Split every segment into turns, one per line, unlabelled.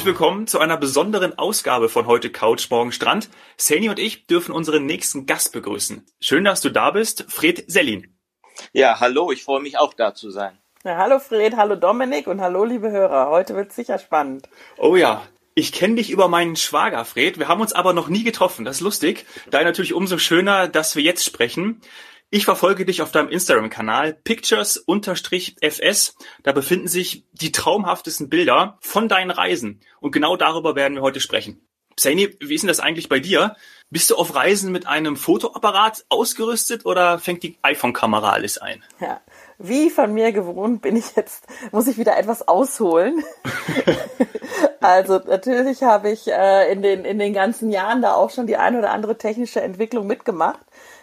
Herzlich willkommen zu einer besonderen Ausgabe von heute Couch Morgen Strand. Sani und ich dürfen unseren nächsten Gast begrüßen. Schön, dass du da bist, Fred Sellin.
Ja, hallo, ich freue mich auch da zu sein.
Ja, hallo Fred, hallo Dominik und hallo liebe Hörer. Heute wird sicher spannend.
Oh ja, ich kenne dich über meinen Schwager, Fred. Wir haben uns aber noch nie getroffen. Das ist lustig. Daher natürlich umso schöner, dass wir jetzt sprechen. Ich verfolge dich auf deinem Instagram-Kanal Pictures-FS. Da befinden sich die traumhaftesten Bilder von deinen Reisen. Und genau darüber werden wir heute sprechen. Saini, wie ist denn das eigentlich bei dir? Bist du auf Reisen mit einem Fotoapparat ausgerüstet oder fängt die iPhone-Kamera alles ein?
Ja, wie von mir gewohnt bin ich jetzt, muss ich wieder etwas ausholen. also natürlich habe ich äh, in, den, in den ganzen Jahren da auch schon die ein oder andere technische Entwicklung mitgemacht.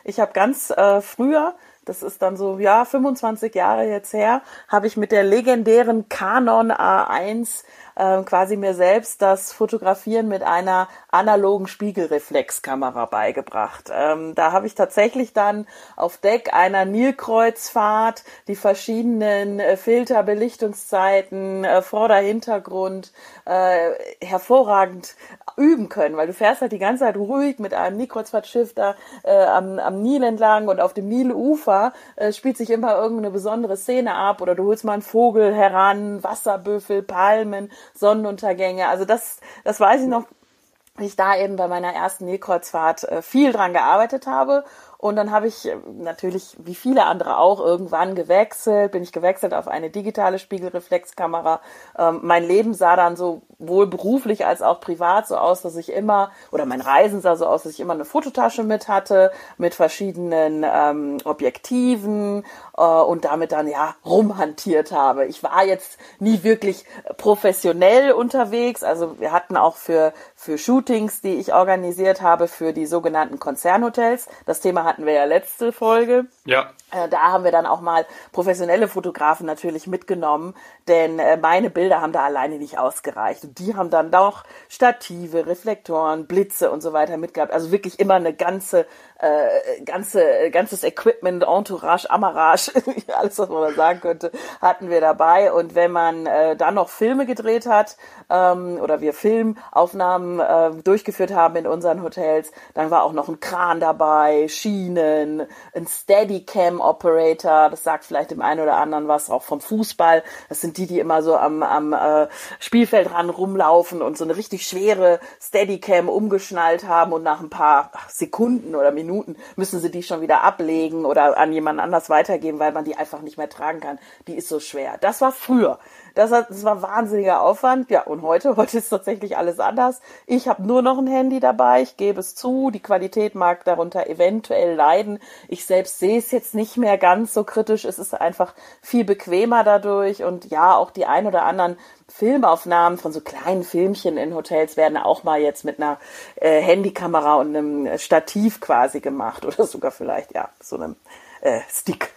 Ich habe ganz äh, früher, das ist dann so, ja, 25 Jahre jetzt her, habe ich mit der legendären Canon A1 äh, quasi mir selbst das Fotografieren mit einer analogen Spiegelreflexkamera beigebracht. Ähm, da habe ich tatsächlich dann auf Deck einer Nilkreuzfahrt die verschiedenen äh, Filter, äh, Vorder-, Hintergrund äh, hervorragend üben können, weil du fährst halt die ganze Zeit ruhig mit einem Nilkreuzfahrtschiff da äh, am, am Nil entlang und auf dem Nilufer äh, spielt sich immer irgendeine besondere Szene ab oder du holst mal einen Vogel heran, Wasserbüffel, Palmen, Sonnenuntergänge. Also das, das weiß ich noch, ich da eben bei meiner ersten Nilkreuzfahrt äh, viel dran gearbeitet habe und dann habe ich äh, natürlich, wie viele andere auch, irgendwann gewechselt, bin ich gewechselt auf eine digitale Spiegelreflexkamera. Ähm, mein Leben sah dann sowohl beruflich als auch privat so aus, dass ich immer, oder mein Reisen sah so aus, dass ich immer eine Fototasche mit hatte, mit verschiedenen ähm, Objektiven äh, und damit dann ja rumhantiert habe. Ich war jetzt nie wirklich professionell unterwegs. Also wir hatten auch für, für Shootings, die ich organisiert habe, für die sogenannten Konzernhotels. Das Thema hatten wir ja letzte Folge.
Ja.
Äh, da haben wir dann auch mal professionelle Fotografen natürlich mitgenommen, denn äh, meine Bilder haben da alleine nicht ausgereicht. Die haben dann doch Stative, Reflektoren, Blitze und so weiter mitgehabt. Also wirklich immer eine ganze, äh, ganze, ganzes Equipment, Entourage, Amarage, alles, was man mal sagen könnte, hatten wir dabei. Und wenn man äh, dann noch Filme gedreht hat ähm, oder wir Filmaufnahmen äh, durchgeführt haben in unseren Hotels, dann war auch noch ein Kran dabei, Schienen, ein Steadicam Operator, das sagt vielleicht dem einen oder anderen was, auch vom Fußball. Das sind die, die immer so am, am äh, Spielfeldrand rumlaufen und so eine richtig schwere Steadicam umgeschnallt haben und nach ein paar Sekunden oder Minuten müssen sie die schon wieder ablegen oder an jemand anders weitergeben, weil man die einfach nicht mehr tragen kann. Die ist so schwer. Das war früher. Das, hat, das war wahnsinniger Aufwand. Ja, und heute, heute ist tatsächlich alles anders. Ich habe nur noch ein Handy dabei, ich gebe es zu. Die Qualität mag darunter eventuell leiden. Ich selbst sehe es jetzt nicht mehr ganz so kritisch. Es ist einfach viel bequemer dadurch. Und ja, auch die ein oder anderen Filmaufnahmen von so kleinen Filmchen in Hotels werden auch mal jetzt mit einer äh, Handykamera und einem Stativ quasi gemacht. Oder sogar vielleicht, ja, so einem äh, Stick.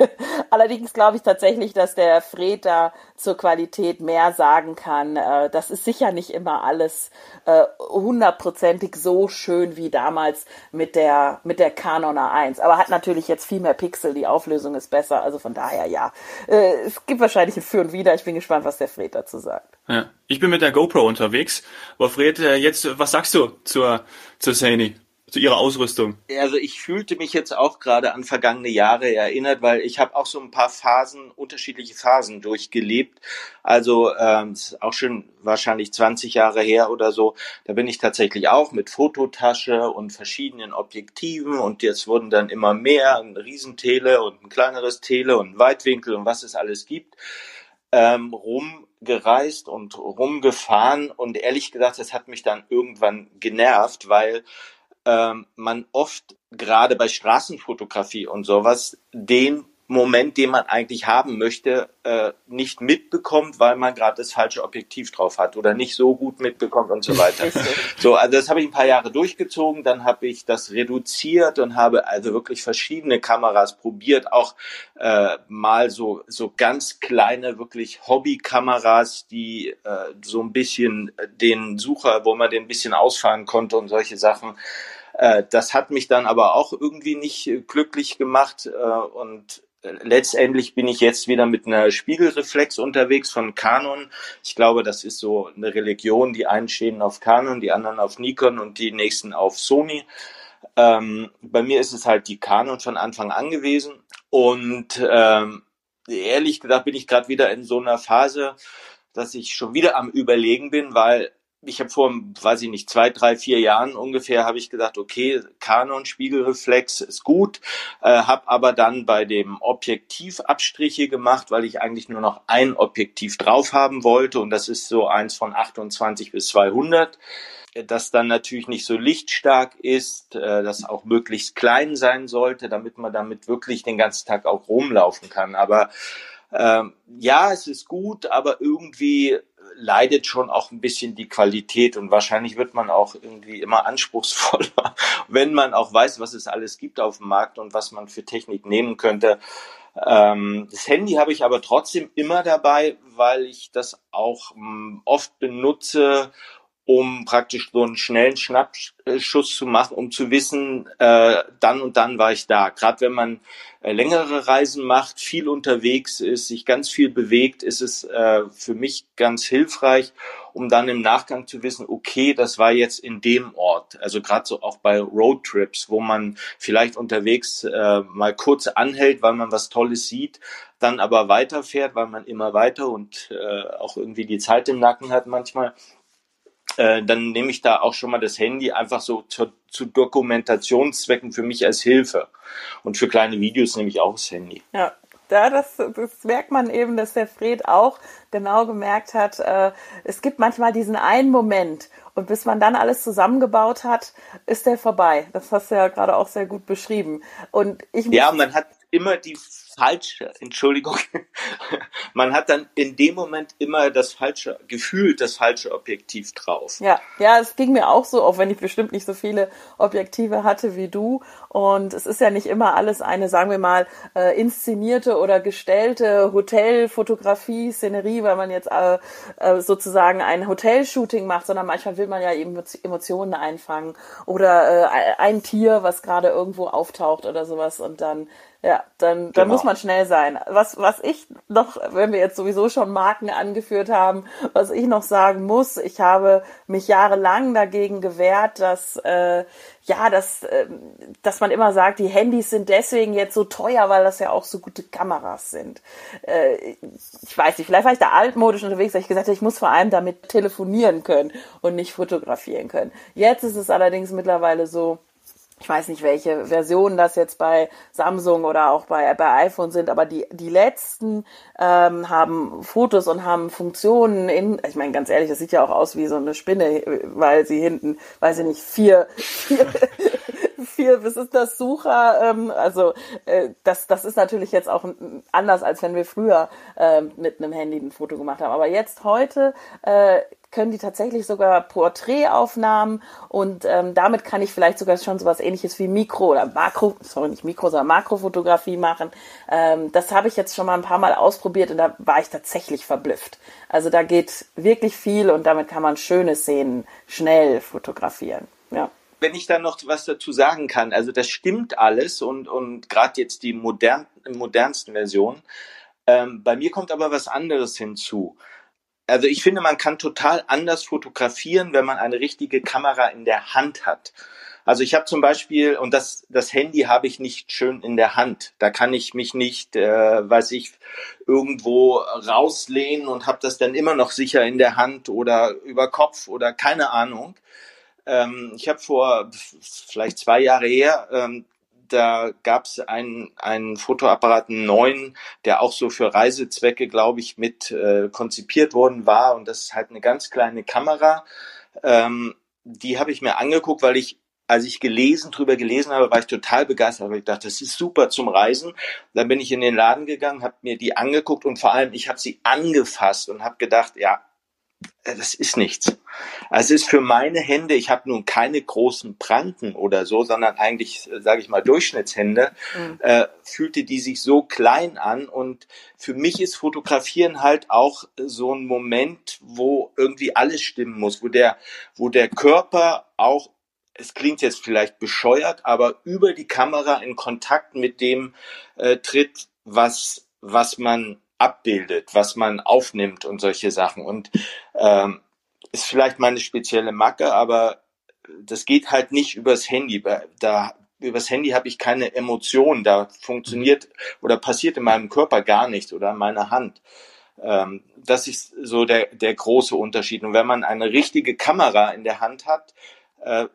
Allerdings glaube ich tatsächlich, dass der Fred da zur Qualität mehr sagen kann. Äh, das ist sicher nicht immer alles äh, hundertprozentig so schön wie damals mit der mit der Canon A1, aber hat natürlich jetzt viel mehr Pixel, die Auflösung ist besser, also von daher ja. Äh, es gibt wahrscheinlich ein Für und Wider. Ich bin gespannt, was der Fred dazu sagt.
Ja, ich bin mit der GoPro unterwegs. Aber Fred, äh, jetzt was sagst du zur zur Sony? Zu ihrer Ausrüstung?
Also ich fühlte mich jetzt auch gerade an vergangene Jahre erinnert, weil ich habe auch so ein paar Phasen, unterschiedliche Phasen durchgelebt. Also ähm, auch schon wahrscheinlich 20 Jahre her oder so. Da bin ich tatsächlich auch mit Fototasche und verschiedenen Objektiven und jetzt wurden dann immer mehr, ein Riesentele und ein kleineres Tele und Weitwinkel und was es alles gibt. Ähm, rumgereist und rumgefahren und ehrlich gesagt, das hat mich dann irgendwann genervt, weil ähm, man oft gerade bei Straßenfotografie und sowas den Moment, den man eigentlich haben möchte, äh, nicht mitbekommt, weil man gerade das falsche Objektiv drauf hat oder nicht so gut mitbekommt und so weiter. so, also das habe ich ein paar Jahre durchgezogen, dann habe ich das reduziert und habe also wirklich verschiedene Kameras probiert, auch äh, mal so so ganz kleine wirklich Hobbykameras, die äh, so ein bisschen den Sucher, wo man den ein bisschen ausfahren konnte und solche Sachen. Äh, das hat mich dann aber auch irgendwie nicht glücklich gemacht äh, und letztendlich bin ich jetzt wieder mit einer Spiegelreflex unterwegs von Canon. Ich glaube, das ist so eine Religion. Die einen stehen auf Canon, die anderen auf Nikon und die nächsten auf Sony. Ähm, bei mir ist es halt die Canon von Anfang an gewesen. Und ähm, ehrlich gesagt bin ich gerade wieder in so einer Phase, dass ich schon wieder am Überlegen bin, weil ich habe vor, weiß ich nicht, zwei, drei, vier Jahren ungefähr, habe ich gesagt, okay, Canon Spiegelreflex ist gut, äh, habe aber dann bei dem Objektiv Abstriche gemacht, weil ich eigentlich nur noch ein Objektiv drauf haben wollte und das ist so eins von 28 bis 200 das dann natürlich nicht so lichtstark ist, äh, das auch möglichst klein sein sollte, damit man damit wirklich den ganzen Tag auch rumlaufen kann. Aber ähm, ja, es ist gut, aber irgendwie leidet schon auch ein bisschen die Qualität und wahrscheinlich wird man auch irgendwie immer anspruchsvoller, wenn man auch weiß, was es alles gibt auf dem Markt und was man für Technik nehmen könnte. Ähm, das Handy habe ich aber trotzdem immer dabei, weil ich das auch ähm, oft benutze, um praktisch so einen schnellen Schnappschuss zu machen, um zu wissen, äh, dann und dann war ich da. Gerade wenn man äh, längere Reisen macht, viel unterwegs ist, sich ganz viel bewegt, ist es äh, für mich ganz hilfreich, um dann im Nachgang zu wissen, okay, das war jetzt in dem Ort. Also gerade so auch bei Roadtrips, wo man vielleicht unterwegs äh, mal kurz anhält, weil man was Tolles sieht, dann aber weiterfährt, weil man immer weiter und äh, auch irgendwie die Zeit im Nacken hat manchmal äh, dann nehme ich da auch schon mal das Handy einfach so zu, zu Dokumentationszwecken für mich als Hilfe. Und für kleine Videos nehme ich auch das Handy.
Ja, ja, das, das merkt man eben, dass der Fred auch genau gemerkt hat, äh, es gibt manchmal diesen einen Moment und bis man dann alles zusammengebaut hat, ist der vorbei. Das hast du ja gerade auch sehr gut beschrieben. Und ich
ja, man hat immer die falsche, Entschuldigung, man hat dann in dem Moment immer das falsche, gefühlt das falsche Objektiv drauf.
Ja, ja, es ging mir auch so, auch wenn ich bestimmt nicht so viele Objektive hatte wie du. Und es ist ja nicht immer alles eine, sagen wir mal, äh, inszenierte oder gestellte Hotelfotografie, Szenerie, weil man jetzt äh, äh, sozusagen ein Hotelshooting macht, sondern manchmal will man ja eben Emotionen einfangen oder äh, ein Tier, was gerade irgendwo auftaucht oder sowas und dann ja, dann, dann genau. muss man schnell sein. Was, was ich noch, wenn wir jetzt sowieso schon Marken angeführt haben, was ich noch sagen muss, ich habe mich jahrelang dagegen gewehrt, dass äh, ja, dass, äh, dass man immer sagt, die Handys sind deswegen jetzt so teuer, weil das ja auch so gute Kameras sind. Äh, ich weiß nicht, vielleicht war ich da altmodisch unterwegs, dass ich gesagt habe, ich muss vor allem damit telefonieren können und nicht fotografieren können. Jetzt ist es allerdings mittlerweile so, ich weiß nicht, welche Versionen das jetzt bei Samsung oder auch bei, bei iPhone sind, aber die, die letzten ähm, haben Fotos und haben Funktionen in, ich meine, ganz ehrlich, das sieht ja auch aus wie so eine Spinne, weil sie hinten, weiß ich nicht, vier, vier, vier was ist das, Sucher, ähm, also äh, das, das ist natürlich jetzt auch anders, als wenn wir früher äh, mit einem Handy ein Foto gemacht haben. Aber jetzt heute äh, können die tatsächlich sogar Porträtaufnahmen und ähm, damit kann ich vielleicht sogar schon sowas ähnliches wie Mikro oder Makro, sorry, nicht Mikro, sondern Makrofotografie machen. Ähm, das habe ich jetzt schon mal ein paar Mal ausprobiert und da war ich tatsächlich verblüfft. Also da geht wirklich viel und damit kann man schöne Szenen schnell fotografieren. Ja
wenn ich da noch was dazu sagen kann, also das stimmt alles und, und gerade jetzt die modern, modernsten Versionen. Ähm, bei mir kommt aber was anderes hinzu also ich finde, man kann total anders fotografieren, wenn man eine richtige Kamera in der Hand hat. Also ich habe zum Beispiel, und das, das Handy habe ich nicht schön in der Hand. Da kann ich mich nicht, äh, weiß ich, irgendwo rauslehnen und habe das dann immer noch sicher in der Hand oder über Kopf oder keine Ahnung. Ähm, ich habe vor vielleicht zwei Jahre her ähm, da gab es einen, einen Fotoapparat, einen neuen, der auch so für Reisezwecke, glaube ich, mit äh, konzipiert worden war. Und das ist halt eine ganz kleine Kamera. Ähm, die habe ich mir angeguckt, weil ich als ich gelesen, drüber gelesen habe, war ich total begeistert, weil ich dachte, das ist super zum Reisen. Dann bin ich in den Laden gegangen, habe mir die angeguckt und vor allem, ich habe sie angefasst und habe gedacht, ja, das ist nichts. Also es ist für meine Hände, ich habe nun keine großen Pranken oder so, sondern eigentlich, äh, sage ich mal, Durchschnittshände, mhm. äh, fühlte die sich so klein an. Und für mich ist Fotografieren halt auch so ein Moment, wo irgendwie alles stimmen muss, wo der, wo der Körper auch es klingt jetzt vielleicht bescheuert, aber über die Kamera in Kontakt mit dem äh, tritt, was, was man abbildet, was man aufnimmt und solche Sachen. Und ähm, ist vielleicht meine spezielle Macke, aber das geht halt nicht übers Handy. Da übers Handy habe ich keine Emotion. Da funktioniert oder passiert in meinem Körper gar nichts oder in meiner Hand. Ähm, das ist so der, der große Unterschied. Und wenn man eine richtige Kamera in der Hand hat, äh,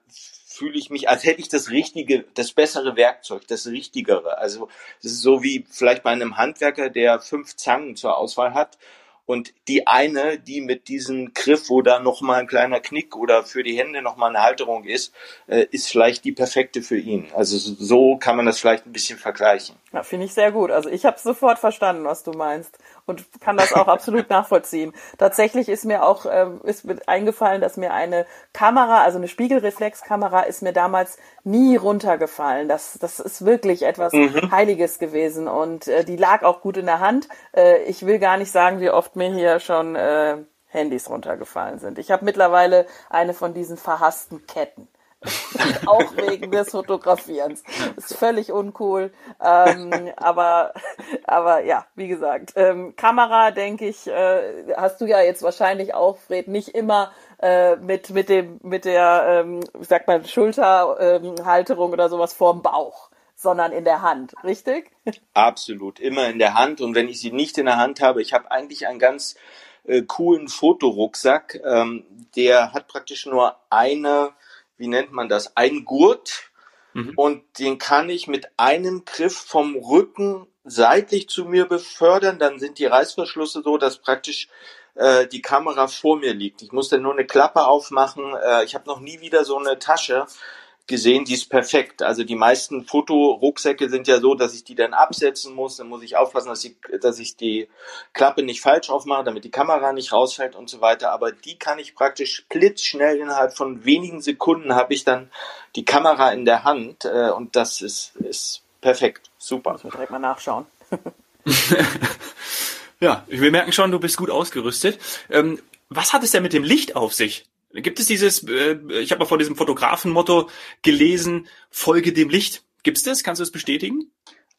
fühle ich mich, als hätte ich das richtige, das bessere Werkzeug, das richtigere. Also es ist so wie vielleicht bei einem Handwerker, der fünf Zangen zur Auswahl hat und die eine, die mit diesem Griff, wo da nochmal ein kleiner Knick oder für die Hände nochmal eine Halterung ist, äh, ist vielleicht die perfekte für ihn. Also so kann man das vielleicht ein bisschen vergleichen.
Ja, finde ich sehr gut. Also ich habe sofort verstanden, was du meinst und kann das auch absolut nachvollziehen. Tatsächlich ist mir auch äh, ist mir eingefallen, dass mir eine Kamera, also eine Spiegelreflexkamera, ist mir damals nie runtergefallen. Das, das ist wirklich etwas mhm. Heiliges gewesen und äh, die lag auch gut in der Hand. Äh, ich will gar nicht sagen, wie oft mir hier schon äh, Handys runtergefallen sind. Ich habe mittlerweile eine von diesen verhassten Ketten. auch wegen des Fotografierens. Ist völlig uncool. Ähm, aber, aber ja, wie gesagt, ähm, Kamera, denke ich, äh, hast du ja jetzt wahrscheinlich auch, Fred, nicht immer äh, mit, mit dem, mit der, ähm, wie sagt man, Schulterhalterung oder sowas vorm Bauch sondern in der Hand, richtig?
Absolut, immer in der Hand. Und wenn ich sie nicht in der Hand habe, ich habe eigentlich einen ganz äh, coolen Fotorucksack, ähm, der hat praktisch nur eine wie nennt man das, ein Gurt mhm. und den kann ich mit einem Griff vom Rücken seitlich zu mir befördern. Dann sind die Reißverschlüsse so, dass praktisch äh, die Kamera vor mir liegt. Ich muss dann nur eine Klappe aufmachen. Äh, ich habe noch nie wieder so eine Tasche gesehen, die ist perfekt. Also die meisten Fotorucksäcke sind ja so, dass ich die dann absetzen muss. Dann muss ich aufpassen, dass ich, dass ich die Klappe nicht falsch aufmache, damit die Kamera nicht rausfällt und so weiter. Aber die kann ich praktisch blitzschnell innerhalb von wenigen Sekunden habe ich dann die Kamera in der Hand äh, und das ist, ist perfekt. Super.
Muss man direkt mal nachschauen.
ja, wir merken schon, du bist gut ausgerüstet. Ähm, was hat es denn mit dem Licht auf sich? Gibt es dieses, äh, ich habe mal von diesem Fotografenmotto gelesen, folge dem Licht. Gibt es das? Kannst du das bestätigen?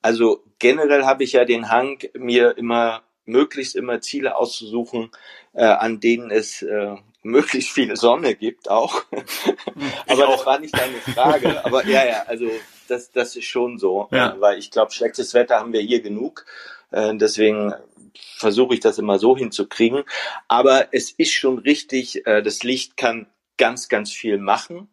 Also generell habe ich ja den Hang, mir immer möglichst immer Ziele auszusuchen, äh, an denen es äh, möglichst viel Sonne gibt auch. aber auch. das war nicht deine Frage. Aber ja, ja, also das, das ist schon so, ja. weil ich glaube, schlechtes Wetter haben wir hier genug. Äh, deswegen versuche ich das immer so hinzukriegen. Aber es ist schon richtig, äh, das Licht kann ganz, ganz viel machen.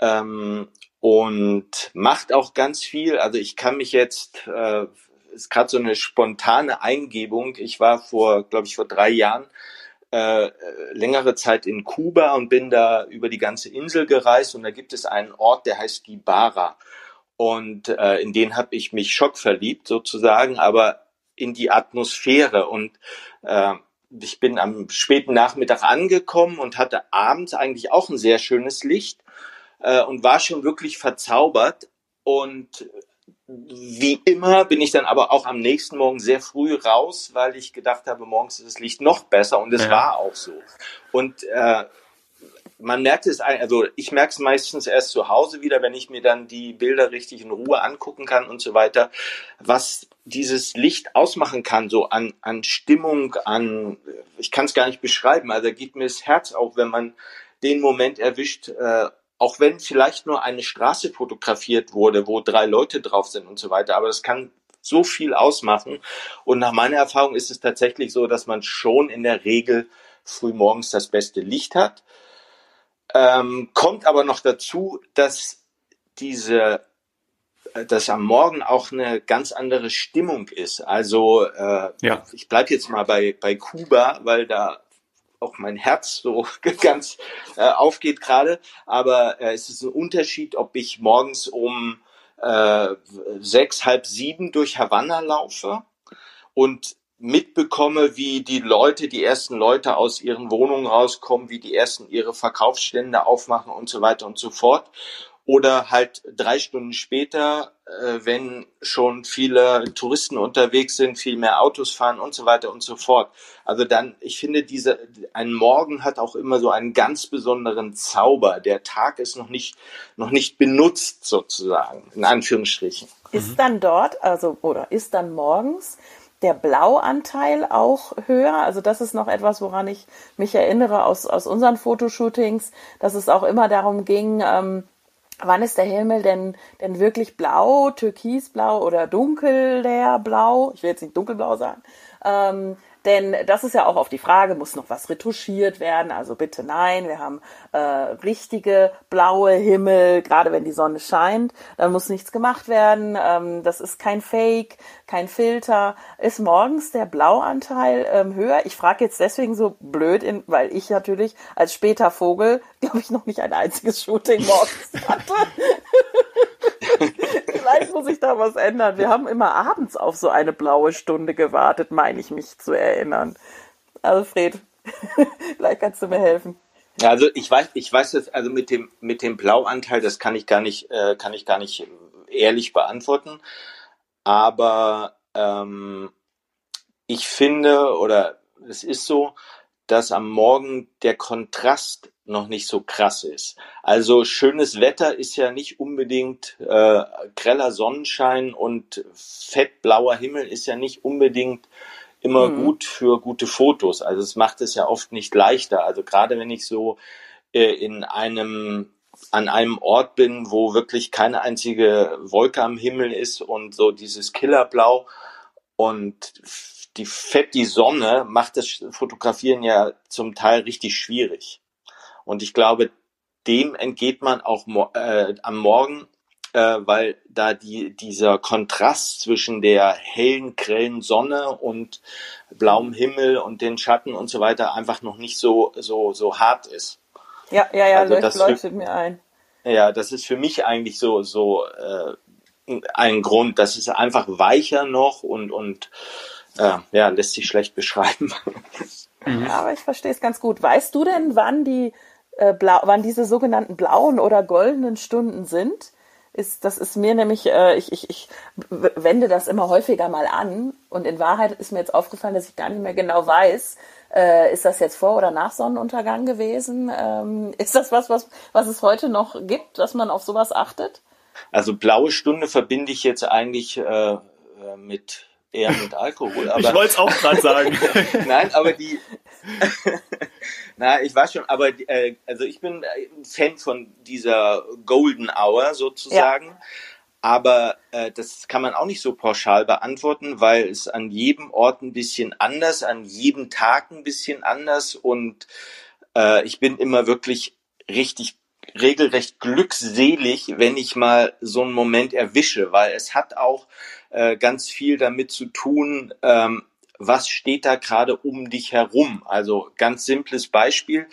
Ähm, und macht auch ganz viel. Also ich kann mich jetzt, äh, ist gerade so eine spontane Eingebung. Ich war vor, glaube ich, vor drei Jahren äh, längere Zeit in Kuba und bin da über die ganze Insel gereist und da gibt es einen Ort, der heißt Ibarra. Und äh, in den habe ich mich schockverliebt sozusagen, aber in die Atmosphäre. Und äh, ich bin am späten Nachmittag angekommen und hatte abends eigentlich auch ein sehr schönes Licht äh, und war schon wirklich verzaubert. Und wie immer bin ich dann aber auch am nächsten Morgen sehr früh raus, weil ich gedacht habe, morgens ist das Licht noch besser und es ja. war auch so. Und äh, man merkt es, also ich merke es meistens erst zu Hause wieder, wenn ich mir dann die Bilder richtig in Ruhe angucken kann und so weiter, was dieses Licht ausmachen kann, so an, an Stimmung, an, ich kann es gar nicht beschreiben, also geht mir das Herz auf, wenn man den Moment erwischt, äh, auch wenn vielleicht nur eine Straße fotografiert wurde, wo drei Leute drauf sind und so weiter, aber das kann so viel ausmachen. Und nach meiner Erfahrung ist es tatsächlich so, dass man schon in der Regel früh morgens das beste Licht hat. Ähm, kommt aber noch dazu, dass diese äh, dass am Morgen auch eine ganz andere Stimmung ist. Also äh, ja. ich bleibe jetzt mal bei, bei Kuba, weil da auch mein Herz so ganz äh, aufgeht gerade. Aber äh, es ist ein Unterschied, ob ich morgens um äh, sechs, halb sieben durch Havanna laufe und mitbekomme, wie die Leute, die ersten Leute aus ihren Wohnungen rauskommen, wie die ersten ihre Verkaufsstände aufmachen und so weiter und so fort. oder halt drei Stunden später, äh, wenn schon viele Touristen unterwegs sind, viel mehr Autos fahren und so weiter und so fort. Also dann, ich finde, diese, ein Morgen hat auch immer so einen ganz besonderen Zauber. Der Tag ist noch nicht, noch nicht benutzt sozusagen, in Anführungsstrichen.
Ist dann dort, also, oder ist dann morgens der Blauanteil auch höher. Also das ist noch etwas, woran ich mich erinnere aus, aus unseren Fotoshootings, dass es auch immer darum ging, ähm, wann ist der Himmel denn, denn wirklich blau, türkisblau oder dunkelder blau? Ich will jetzt nicht dunkelblau sagen. Ähm, denn das ist ja auch auf die Frage, muss noch was retuschiert werden? Also bitte nein, wir haben äh, richtige blaue Himmel, gerade wenn die Sonne scheint, dann muss nichts gemacht werden. Ähm, das ist kein Fake, kein Filter. Ist morgens der Blauanteil ähm, höher? Ich frage jetzt deswegen so blöd, in, weil ich natürlich als später Vogel, glaube ich, noch nicht ein einziges Shooting morgens hatte. Vielleicht muss ich da was ändern. Wir haben immer abends auf so eine blaue Stunde gewartet, meine ich mich zu erinnern. Alfred, vielleicht kannst du mir helfen.
Also ich weiß, ich weiß das, also mit dem mit dem Blauanteil, das kann ich gar nicht, äh, kann ich gar nicht ehrlich beantworten. Aber ähm, ich finde oder es ist so, dass am Morgen der Kontrast noch nicht so krass ist. Also schönes Wetter ist ja nicht unbedingt äh, greller Sonnenschein und fettblauer Himmel ist ja nicht unbedingt immer mhm. gut für gute Fotos. Also es macht es ja oft nicht leichter. Also gerade wenn ich so äh, in einem an einem Ort bin, wo wirklich keine einzige Wolke am Himmel ist und so dieses Killerblau und die Fett, die Sonne macht das Fotografieren ja zum Teil richtig schwierig. Und ich glaube, dem entgeht man auch äh, am Morgen, äh, weil da die, dieser Kontrast zwischen der hellen, grellen Sonne und blauem Himmel und den Schatten und so weiter einfach noch nicht so, so, so hart ist.
Ja, ja, ja, also das leuchtet mir ein.
Ja, das ist für mich eigentlich so, so äh, ein Grund. Das ist einfach weicher noch und, und äh, ja, lässt sich schlecht beschreiben.
Ja, aber ich verstehe es ganz gut. Weißt du denn, wann die äh, blau, wann diese sogenannten blauen oder goldenen Stunden sind. Ist, das ist mir nämlich, äh, ich, ich, ich wende das immer häufiger mal an und in Wahrheit ist mir jetzt aufgefallen, dass ich gar nicht mehr genau weiß, äh, ist das jetzt vor oder nach Sonnenuntergang gewesen? Ähm, ist das was, was, was es heute noch gibt, dass man auf sowas achtet?
Also blaue Stunde verbinde ich jetzt eigentlich äh, äh mit eher mit Alkohol.
Aber ich wollte es auch gerade sagen.
Nein, aber die. Na, ich weiß schon, aber äh, also ich bin ein Fan von dieser Golden Hour sozusagen. Ja. Aber äh, das kann man auch nicht so pauschal beantworten, weil es an jedem Ort ein bisschen anders, an jedem Tag ein bisschen anders und äh, ich bin immer wirklich richtig regelrecht glückselig, wenn ich mal so einen Moment erwische, weil es hat auch äh, ganz viel damit zu tun, ähm, was steht da gerade um dich herum. Also ganz simples Beispiel.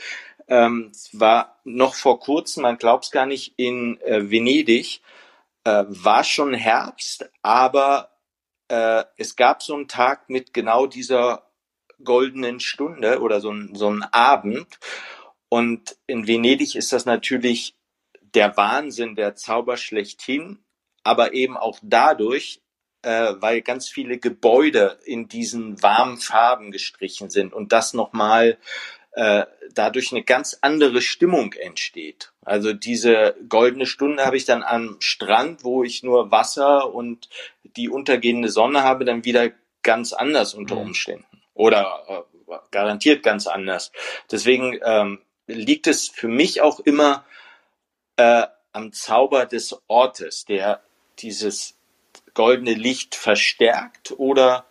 Ähm, war noch vor kurzem, man glaubt es gar nicht, in äh, Venedig äh, war schon Herbst, aber äh, es gab so einen Tag mit genau dieser goldenen Stunde oder so, so einen Abend. Und in Venedig ist das natürlich der Wahnsinn, der Zauber schlechthin, aber eben auch dadurch, äh, weil ganz viele Gebäude in diesen warmen Farben gestrichen sind und das nochmal äh, dadurch eine ganz andere Stimmung entsteht. Also diese goldene Stunde habe ich dann am Strand, wo ich nur Wasser und die untergehende Sonne habe, dann wieder ganz anders unter mhm. Umständen oder äh, garantiert ganz anders. Deswegen ähm, liegt es für mich auch immer äh, am Zauber des Ortes, der dieses goldene Licht verstärkt oder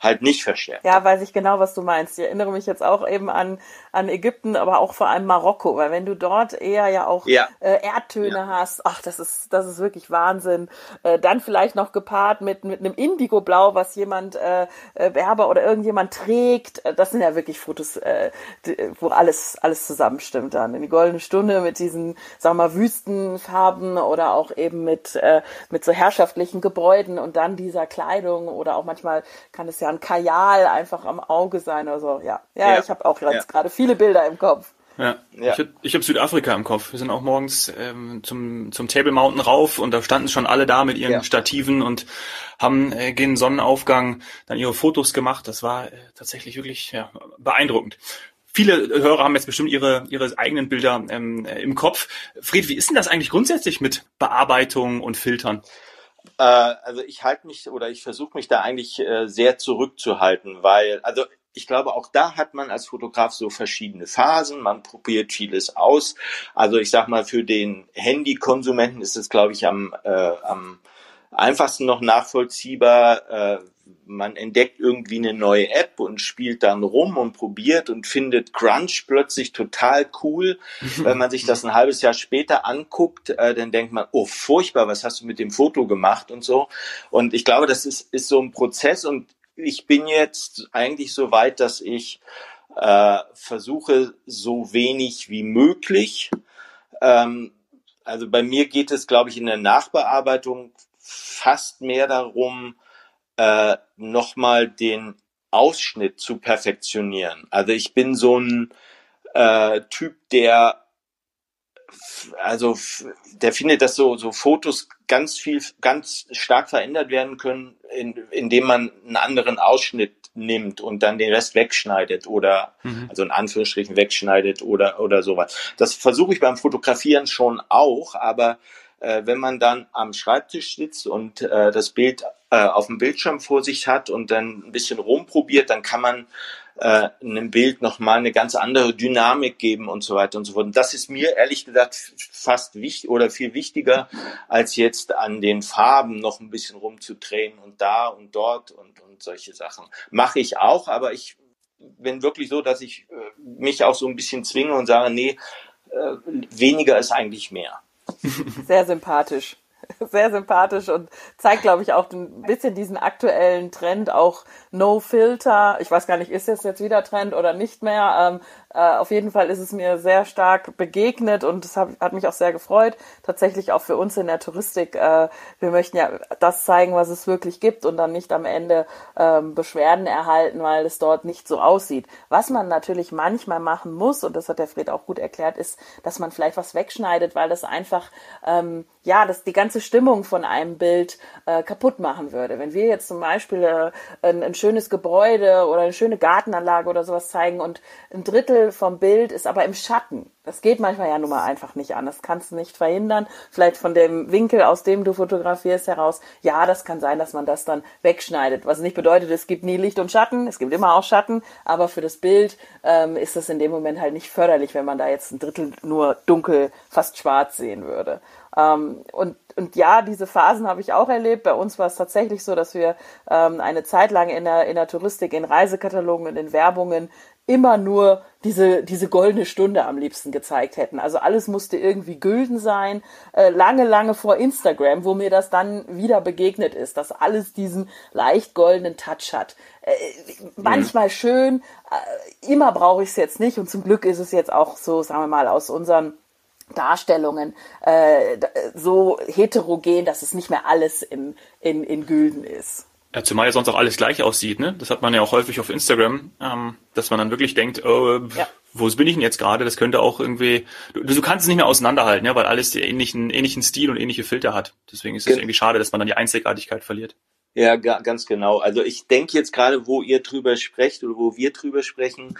halt nicht verstärkt.
Ja, weiß ich genau, was du meinst. Ich erinnere mich jetzt auch eben an, an Ägypten, aber auch vor allem Marokko, weil wenn du dort eher ja auch ja. Äh, Erdtöne ja. hast, ach, das ist, das ist wirklich Wahnsinn. Äh, dann vielleicht noch gepaart mit, mit einem Indigoblau, was jemand, äh, äh Werber oder irgendjemand trägt. Äh, das sind ja wirklich Fotos, äh, wo alles, alles zusammenstimmt dann. In die goldene Stunde mit diesen, sagen wir mal, Wüstenfarben oder auch eben mit, äh, mit so herrschaftlichen Gebäuden und dann dieser Kleidung oder auch manchmal kann es ja ein Kajal einfach am Auge sein oder so. Ja, ja, ja. ich habe auch jetzt ja. gerade viele Bilder im Kopf.
Ja. ja. Ich, ich habe Südafrika im Kopf. Wir sind auch morgens ähm, zum, zum Table Mountain rauf und da standen schon alle da mit ihren ja. Stativen und haben äh, gegen Sonnenaufgang dann ihre Fotos gemacht. Das war äh, tatsächlich wirklich ja, beeindruckend. Viele Hörer haben jetzt bestimmt ihre, ihre eigenen Bilder ähm, im Kopf. Fried, wie ist denn das eigentlich grundsätzlich mit Bearbeitung und Filtern?
Äh, also ich halte mich oder ich versuche mich da eigentlich äh, sehr zurückzuhalten, weil, also ich glaube, auch da hat man als Fotograf so verschiedene Phasen. Man probiert vieles aus. Also ich sag mal, für den Handykonsumenten ist es, glaube ich, am, äh, am einfachsten noch nachvollziehbar. Äh, man entdeckt irgendwie eine neue App und spielt dann rum und probiert und findet Crunch plötzlich total cool. Wenn man sich das ein halbes Jahr später anguckt, äh, dann denkt man, oh furchtbar, was hast du mit dem Foto gemacht und so. Und ich glaube, das ist, ist so ein Prozess und ich bin jetzt eigentlich so weit, dass ich äh, versuche, so wenig wie möglich. Ähm, also bei mir geht es, glaube ich, in der Nachbearbeitung fast mehr darum, äh, nochmal den Ausschnitt zu perfektionieren. Also ich bin so ein äh, Typ, der also der findet, dass so, so Fotos ganz viel, ganz stark verändert werden können, in, indem man einen anderen Ausschnitt nimmt und dann den Rest wegschneidet oder mhm. also in Anführungsstrichen wegschneidet oder oder sowas. Das versuche ich beim Fotografieren schon auch, aber äh, wenn man dann am Schreibtisch sitzt und äh, das Bild äh, auf dem Bildschirm vor sich hat und dann ein bisschen rumprobiert, dann kann man äh, einem Bild nochmal eine ganz andere Dynamik geben und so weiter und so fort. Und das ist mir ehrlich gesagt fast wichtig oder viel wichtiger, als jetzt an den Farben noch ein bisschen rumzudrehen und da und dort und, und solche Sachen. Mache ich auch, aber ich bin wirklich so, dass ich äh, mich auch so ein bisschen zwinge und sage, nee, äh, weniger ist eigentlich mehr.
Sehr sympathisch. sehr sympathisch und zeigt, glaube ich, auch ein bisschen diesen aktuellen Trend, auch No Filter. Ich weiß gar nicht, ist das jetzt wieder Trend oder nicht mehr? Ähm, äh, auf jeden Fall ist es mir sehr stark begegnet und es hat, mich auch sehr gefreut. Tatsächlich auch für uns in der Touristik. Äh, wir möchten ja das zeigen, was es wirklich gibt und dann nicht am Ende ähm, Beschwerden erhalten, weil es dort nicht so aussieht. Was man natürlich manchmal machen muss, und das hat der Fred auch gut erklärt, ist, dass man vielleicht was wegschneidet, weil das einfach, ähm, ja, das die ganze Stimmung von einem Bild äh, kaputt machen würde. Wenn wir jetzt zum Beispiel äh, ein, ein schönes Gebäude oder eine schöne Gartenanlage oder sowas zeigen und ein Drittel Drittel vom Bild ist aber im Schatten. Das geht manchmal ja nun mal einfach nicht an. Das kannst du nicht verhindern. Vielleicht von dem Winkel, aus dem du fotografierst, heraus. Ja, das kann sein, dass man das dann wegschneidet. Was nicht bedeutet, es gibt nie Licht und Schatten. Es gibt immer auch Schatten. Aber für das Bild ähm, ist das in dem Moment halt nicht förderlich, wenn man da jetzt ein Drittel nur dunkel, fast schwarz sehen würde. Ähm, und, und ja, diese Phasen habe ich auch erlebt. Bei uns war es tatsächlich so, dass wir ähm, eine Zeit lang in der, in der Touristik, in Reisekatalogen und in Werbungen immer nur diese, diese goldene Stunde am liebsten gezeigt hätten. Also alles musste irgendwie gülden sein, äh, lange, lange vor Instagram, wo mir das dann wieder begegnet ist, dass alles diesen leicht goldenen Touch hat. Äh, manchmal mhm. schön, äh, immer brauche ich es jetzt nicht und zum Glück ist es jetzt auch so, sagen wir mal, aus unseren Darstellungen äh, so heterogen, dass es nicht mehr alles im, in, in Gülden ist.
Ja, zumal ja sonst auch alles gleich aussieht, ne? Das hat man ja auch häufig auf Instagram, ähm, dass man dann wirklich denkt, oh, ja. wo bin ich denn jetzt gerade? Das könnte auch irgendwie, du, du kannst es nicht mehr auseinanderhalten, ja, weil alles die ähnlichen, ähnlichen Stil und ähnliche Filter hat. Deswegen ist es irgendwie schade, dass man dann die Einzigartigkeit verliert.
Ja, ganz genau. Also ich denke jetzt gerade, wo ihr drüber sprecht oder wo wir drüber sprechen,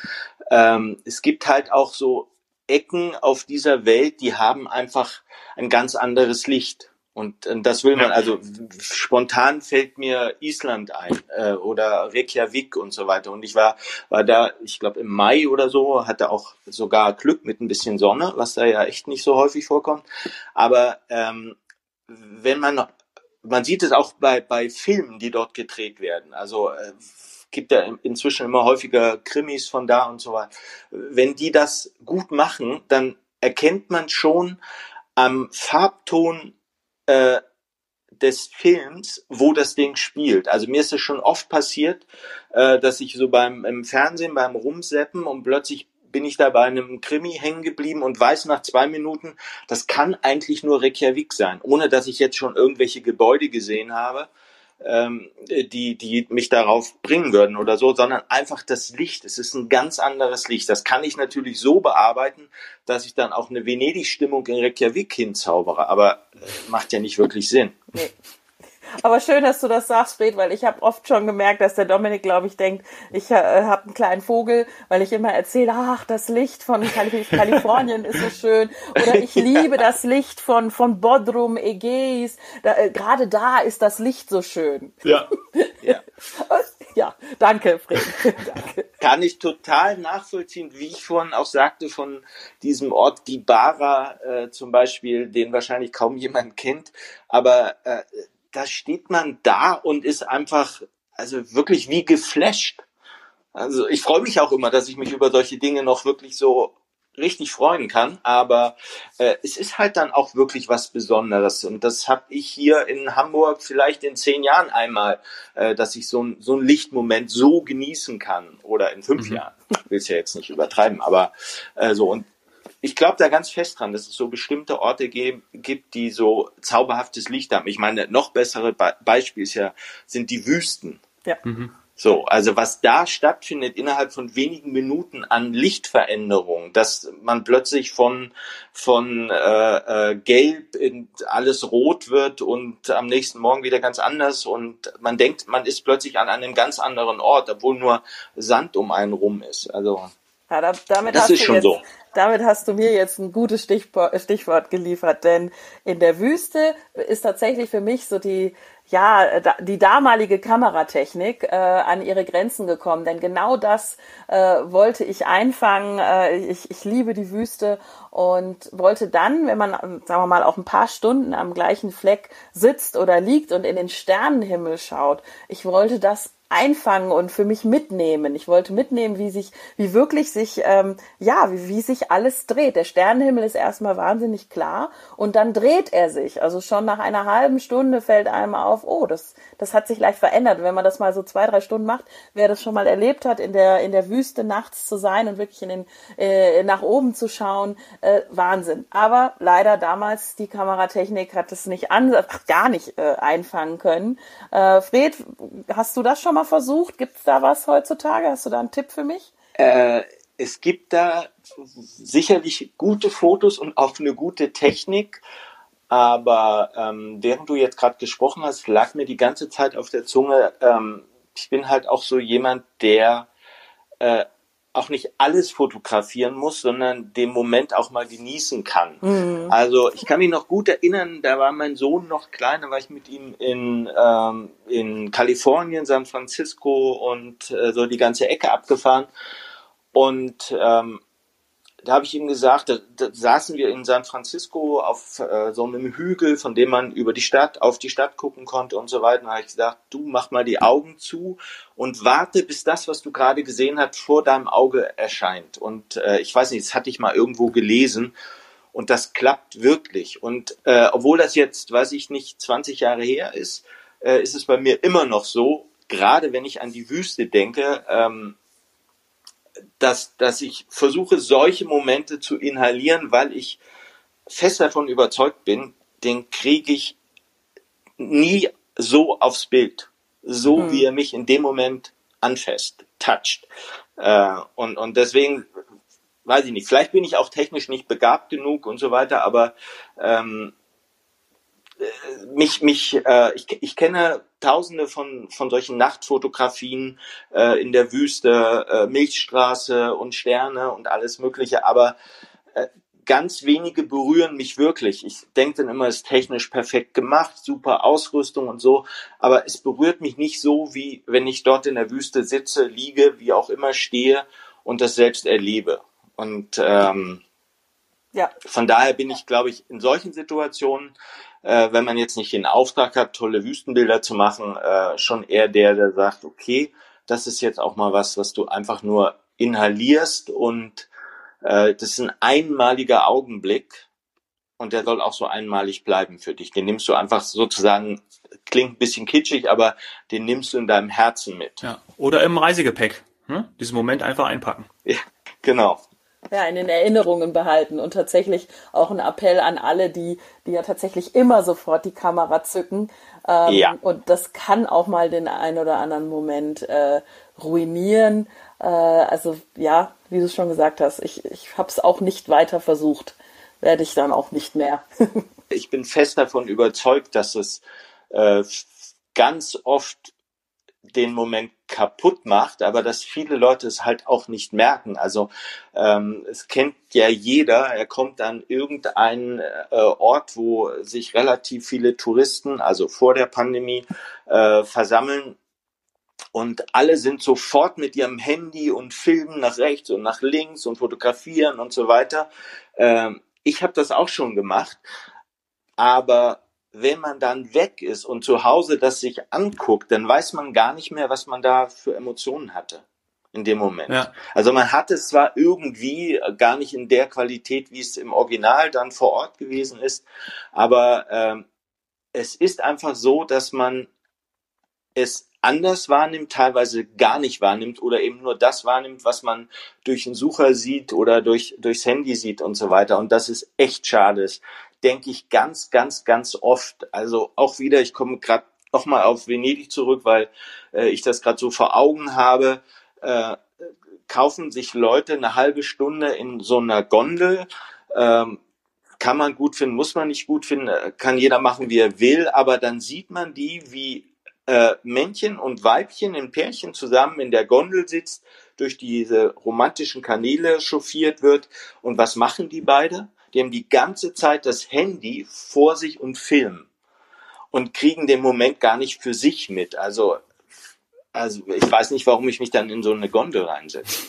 ähm, es gibt halt auch so Ecken auf dieser Welt, die haben einfach ein ganz anderes Licht. Und, das will man, also spontan fällt mir Island ein äh, oder Reykjavik und so weiter. Und ich war, war da, ich glaube im Mai oder so, hatte auch sogar Glück mit ein bisschen Sonne, was da ja echt nicht so häufig vorkommt. Aber ähm, wenn man, man sieht es auch bei, bei Filmen, die dort gedreht werden. Also äh, gibt ja inzwischen immer häufiger Krimis von da und so weiter. Wenn die das gut machen, dann erkennt man schon am Farbton äh, des Films, wo das Ding spielt. Also mir ist es schon oft passiert, äh, dass ich so beim im Fernsehen beim Rumseppen und plötzlich bin ich da bei einem Krimi hängen geblieben und weiß nach zwei Minuten, das kann eigentlich nur Reykjavik sein, ohne dass ich jetzt schon irgendwelche Gebäude gesehen habe. Ähm, die, die mich darauf bringen würden oder so, sondern einfach das Licht. Es ist ein ganz anderes Licht. Das kann ich natürlich so bearbeiten, dass ich dann auch eine Venedig-Stimmung in Reykjavik hinzaubere, aber macht ja nicht wirklich Sinn. Nee.
Aber schön, dass du das sagst, Fred, weil ich habe oft schon gemerkt, dass der Dominik, glaube ich, denkt, ich äh, habe einen kleinen Vogel, weil ich immer erzähle, ach, das Licht von Kalif Kalifornien ist so schön. Oder ich liebe das Licht von, von Bodrum, Ägäis. Äh, Gerade da ist das Licht so schön.
Ja. ja.
ja, danke, Fred. danke.
Kann ich total nachvollziehen, wie ich vorhin auch sagte, von diesem Ort Gibara äh, zum Beispiel, den wahrscheinlich kaum jemand kennt. Aber äh, da steht man da und ist einfach, also wirklich wie geflasht. Also ich freue mich auch immer, dass ich mich über solche Dinge noch wirklich so richtig freuen kann, aber äh, es ist halt dann auch wirklich was Besonderes und das habe ich hier in Hamburg vielleicht in zehn Jahren einmal, äh, dass ich so, ein, so einen Lichtmoment so genießen kann oder in fünf mhm. Jahren. Ich will es ja jetzt nicht übertreiben, aber äh, so und ich glaube da ganz fest dran, dass es so bestimmte Orte gibt, die so zauberhaftes Licht haben. Ich meine, noch bessere Be Beispiel ist ja, sind die Wüsten. Ja. Mhm. So, also was da stattfindet innerhalb von wenigen Minuten an Lichtveränderung, dass man plötzlich von von äh, äh, gelb in alles rot wird und am nächsten Morgen wieder ganz anders und man denkt, man ist plötzlich an einem ganz anderen Ort, obwohl nur Sand um einen rum ist. Also
ja, da, damit das ist schon jetzt, so damit hast du mir jetzt ein gutes Stichwort geliefert, denn in der Wüste ist tatsächlich für mich so die, ja, die damalige Kameratechnik äh, an ihre Grenzen gekommen, denn genau das äh, wollte ich einfangen. Äh, ich, ich liebe die Wüste und wollte dann, wenn man, sagen wir mal, auch ein paar Stunden am gleichen Fleck sitzt oder liegt und in den Sternenhimmel schaut, ich wollte das einfangen und für mich mitnehmen. Ich wollte mitnehmen, wie sich, wie wirklich sich, ähm, ja, wie, wie sich alles dreht. Der Sternenhimmel ist erstmal wahnsinnig klar und dann dreht er sich. Also schon nach einer halben Stunde fällt einem auf, oh, das, das hat sich leicht verändert. Wenn man das mal so zwei, drei Stunden macht, wer das schon mal erlebt hat, in der, in der Wüste nachts zu sein und wirklich in den, äh, nach oben zu schauen, äh, Wahnsinn. Aber leider damals die Kameratechnik hat es nicht an, gar nicht äh, einfangen können. Äh, Fred, hast du das schon mal mal versucht? Gibt es da was heutzutage? Hast du da einen Tipp für mich?
Äh, es gibt da sicherlich gute Fotos und auch eine gute Technik. Aber ähm, während du jetzt gerade gesprochen hast, lag mir die ganze Zeit auf der Zunge, ähm, ich bin halt auch so jemand, der äh, auch nicht alles fotografieren muss, sondern den Moment auch mal genießen kann. Mhm. Also ich kann mich noch gut erinnern, da war mein Sohn noch klein, da war ich mit ihm in, ähm, in Kalifornien, San Francisco und äh, so die ganze Ecke abgefahren. Und ähm, da habe ich ihm gesagt, da, da, saßen wir in San Francisco auf äh, so einem Hügel, von dem man über die Stadt, auf die Stadt gucken konnte und so weiter. Da habe ich gesagt, du mach mal die Augen zu und warte, bis das, was du gerade gesehen hast, vor deinem Auge erscheint. Und äh, ich weiß nicht, das hatte ich mal irgendwo gelesen. Und das klappt wirklich. Und äh, obwohl das jetzt, weiß ich nicht, 20 Jahre her ist, äh, ist es bei mir immer noch so, gerade wenn ich an die Wüste denke, ähm, dass, dass ich versuche, solche Momente zu inhalieren, weil ich fest davon überzeugt bin, den kriege ich nie so aufs Bild, so mhm. wie er mich in dem Moment anfasst, toucht. Äh, und, und deswegen, weiß ich nicht, vielleicht bin ich auch technisch nicht begabt genug und so weiter, aber ähm, mich, mich, äh, ich, ich kenne tausende von, von solchen Nachtfotografien äh, in der Wüste, äh, Milchstraße und Sterne und alles Mögliche, aber äh, ganz wenige berühren mich wirklich. Ich denke dann immer, es ist technisch perfekt gemacht, super Ausrüstung und so, aber es berührt mich nicht so, wie wenn ich dort in der Wüste sitze, liege, wie auch immer stehe und das selbst erlebe. Und ähm, ja. von daher bin ich, glaube ich, in solchen Situationen äh, wenn man jetzt nicht den Auftrag hat, tolle Wüstenbilder zu machen, äh, schon eher der, der sagt, okay, das ist jetzt auch mal was, was du einfach nur inhalierst und äh, das ist ein einmaliger Augenblick und der soll auch so einmalig bleiben für dich. Den nimmst du einfach sozusagen, klingt ein bisschen kitschig, aber den nimmst du in deinem Herzen mit.
Ja. Oder im Reisegepäck. Hm? Diesen Moment einfach einpacken.
Ja, genau.
Ja, in den Erinnerungen behalten und tatsächlich auch ein Appell an alle, die, die ja tatsächlich immer sofort die Kamera zücken. Ähm, ja. Und das kann auch mal den einen oder anderen Moment äh, ruinieren. Äh, also ja, wie du schon gesagt hast, ich, ich habe es auch nicht weiter versucht. Werde ich dann auch nicht mehr.
ich bin fest davon überzeugt, dass es äh, ganz oft den Moment kaputt macht, aber dass viele Leute es halt auch nicht merken. Also ähm, es kennt ja jeder, er kommt an irgendeinen äh, Ort, wo sich relativ viele Touristen, also vor der Pandemie, äh, versammeln und alle sind sofort mit ihrem Handy und filmen nach rechts und nach links und fotografieren und so weiter. Ähm, ich habe das auch schon gemacht, aber wenn man dann weg ist und zu Hause das sich anguckt, dann weiß man gar nicht mehr, was man da für Emotionen hatte in dem Moment. Ja. Also man hat es zwar irgendwie gar nicht in der Qualität, wie es im Original dann vor Ort gewesen ist, aber ähm, es ist einfach so, dass man es anders wahrnimmt, teilweise gar nicht wahrnimmt oder eben nur das wahrnimmt, was man durch einen Sucher sieht oder durch, durchs Handy sieht und so weiter. Und das ist echt schade. Denke ich ganz, ganz, ganz oft. Also auch wieder, ich komme gerade nochmal auf Venedig zurück, weil äh, ich das gerade so vor Augen habe. Äh, kaufen sich Leute eine halbe Stunde in so einer Gondel. Ähm, kann man gut finden, muss man nicht gut finden, äh, kann jeder machen, wie er will, aber dann sieht man die, wie äh, Männchen und Weibchen in Pärchen zusammen in der Gondel sitzt, durch diese romantischen Kanäle chauffiert wird. Und was machen die beide? Die haben die ganze Zeit das Handy vor sich und filmen und kriegen den Moment gar nicht für sich mit. Also, also ich weiß nicht, warum ich mich dann in so eine Gondel reinsetze.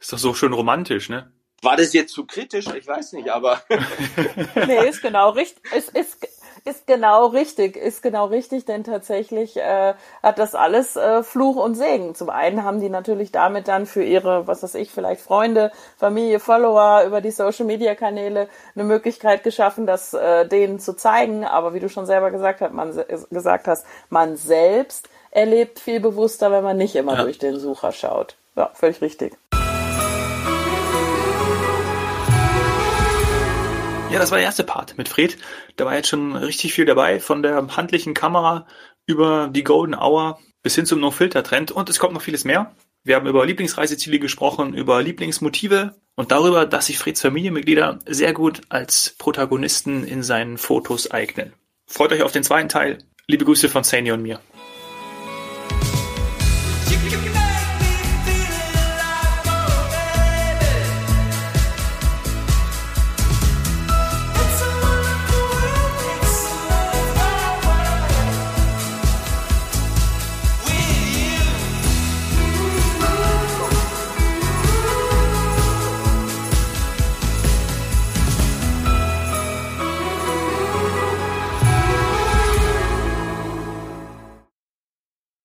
Ist doch so schön romantisch, ne?
War das jetzt zu kritisch? Ich weiß nicht, aber.
nee, ist genau richtig. Es ist, ist genau richtig, ist genau richtig, denn tatsächlich äh, hat das alles äh, Fluch und Segen. Zum einen haben die natürlich damit dann für ihre, was weiß ich, vielleicht Freunde, Familie, Follower über die Social Media Kanäle eine Möglichkeit geschaffen, das äh, denen zu zeigen. Aber wie du schon selber gesagt hast, man gesagt hast, man selbst erlebt viel bewusster, wenn man nicht immer ja. durch den Sucher schaut. Ja, völlig richtig.
Ja, das war der erste Part mit Fred. Da war jetzt schon richtig viel dabei, von der handlichen Kamera über die Golden Hour bis hin zum No-Filter-Trend und es kommt noch vieles mehr. Wir haben über Lieblingsreiseziele gesprochen, über Lieblingsmotive und darüber, dass sich Freds Familienmitglieder sehr gut als Protagonisten in seinen Fotos eignen. Freut euch auf den zweiten Teil. Liebe Grüße von Sani und mir.